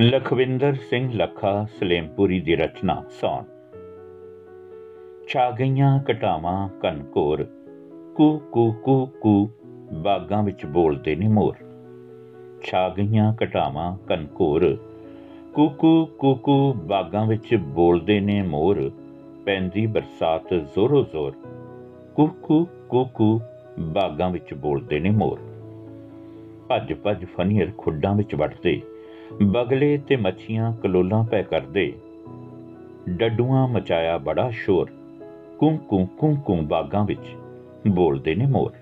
ਲਖਵਿੰਦਰ ਸਿੰਘ ਲੱਖਾ, ਸਲੇਮਪੁਰੀ ਦੀ ਰਚਨਾ ਸੌਣ ਛਾ ਗਈਆਂ ਘਟਾਵਾਂ ਕਨਕੋਰ ਕੂ ਕੂ ਕੂ ਕੂ, ਬਾਗਾਂ ਵਿੱਚ ਬੋਲਦੇ ਨੇ ਮੋਰ। ਛਾ ਗਈਆਂ ਘਟਾਵਾਂ ਕਨਕੋਰ ਕੂ ਕੂ ਕੂ ਕੂ, ਬਾਗਾਂ ਵਿੱਚ ਬੋਲਦੇ ਨੇ ਮੋਰ। ਪੈਂਦੀ ਬਰਸਾਤ ਜ਼ੋਰੋ ਜ਼ੋਰ, ਕੂ ਕੂ ਕੂ ਕੂ, ਬਾਗਾਂ ਵਿੱਚ ਬੋਲਦੇ ਨੇ ਮੋਰ। ਭੱਜ ਭੱਜ ਫਨੀਰ ਖੁੱਡਾਂ ਵਿੱਚ ਵੜਦੇ ਬਗਲੇ ਤੇ ਮੱਛੀਆਂ ਕਲੋਲਾਂ ਪੈ ਕਰਦੇ। ਡੱਡੂਆਂ ਮਚਾਇਆ ਬੜਾ ਸ਼ੋਰ। ਕੁੰ ਕੁੰ ਕੁੰ ਕੁੰ ਬਾਗਾਂ ਵਿੱਚ ਬੋਲਦੇ ਨੇ ਮੋਰ।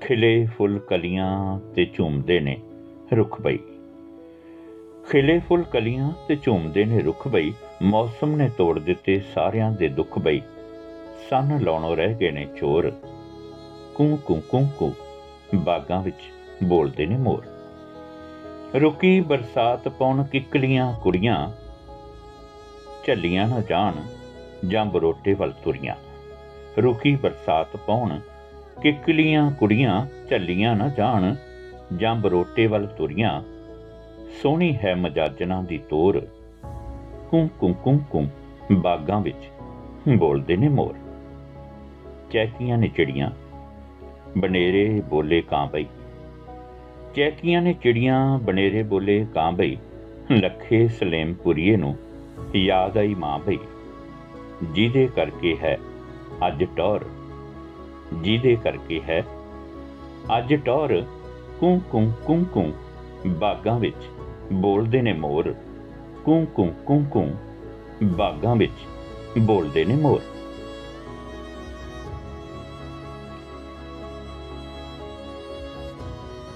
ਖਿਲੇ ਫੁੱਲ ਕਲੀਆਂ ਤੇ ਝੂਮਦੇ ਨੇ ਰੁੱਖ ਬਈ। ਖਿਲੇ ਫੁੱਲ ਕਲੀਆਂ ਤੇ ਝੂਮਦੇ ਨੇ ਰੁੱਖ ਬਈ। ਮੌਸਮ ਨੇ ਤੋੜ ਦਿੱਤੇ ਸਾਰਿਆਂ ਦੇ ਦੁੱਖ ਬਈ। ਸੰਨ ਲਾਉਣੋਂ ਰਹਿ ਗਏ ਨੇ ਚੋਰ। ਕੁੰ ਕੁੰ ਕੁੰ ਕੁੰ ਬਾਗਾਂ ਵਿੱਚ ਬੋਲਦੇ ਨੇ ਮੋਰ। ਰੁਕੀ ਬਰਸਾਤ ਪੌਣ ਕਿੱਕਲੀਆਂ ਕੁੜੀਆਂ। ਝੱਲੀਆਂ ਨਾ ਜਾਣ ਜਾਂ ਬਰੋਟੇ ਵੱਲ ਤੁਰੀਆਂ। ਰੁਕੀ ਬਰਸਾਤ ਪੌਣ ਕਿੱਕਲੀਆਂ ਕੁੜੀਆਂ, ਝੱਲੀਆਂ ਨਾ ਜਾਣ ਜਾਂ ਬਰੋਟੇ ਵੱਲ ਤੁਰੀਆਂ। ਸੋਹਣੀ ਹੈ ਮਜਾਜਣਾ ਦੀ ਤੋਰ। ਕੁੰ ਕੁੰ ਕੁੰ ਕੁੰ, ਬਾਗਾਂ ਵਿੱਚ ਬੋਲਦੇ ਨੇ ਮੋਰ। ਚੈਕੀਆਂ ਨੇ ਚਿੜੀਆਂ। ਬਨੇਰੇ ਬੋਲੇ ਕਾਂ ਬਈ। ਚੈਕੀਆਂ ਨੇ ਚਿੜੀਆਂ ਬਨੇਰੇ ਬੋਲੇ ਕਾਂ ਬਈ, ਲੱਖੇ ਸਲੇਮਪੁਰੀਏ ਨੂੰ ਯਾਦ ਆਈ ਮਾਂ ਬਈ। ਜਿਹਦੇ ਕਰਕੇ ਹੈ ਅੱਜ ਟੌਰ, ਜਿਹਦੇ ਕਰਕੇ ਹੈ ਅੱਜ ਟੌਰ, ਕੁੰ ਕੁੰ ਕੁੰ ਕੁੰ, ਬਾਗਾਂ ਵਿੱਚ ਬੋਲਦੇ ਨੇ ਮੋਰ, ਕੁੰ ਕੁੰ ਕੁੰ ਕੁੰ, ਬਾਗਾਂ ਵਿੱਚ ਬੋਲਦੇ ਨੇ ਮੋਰ।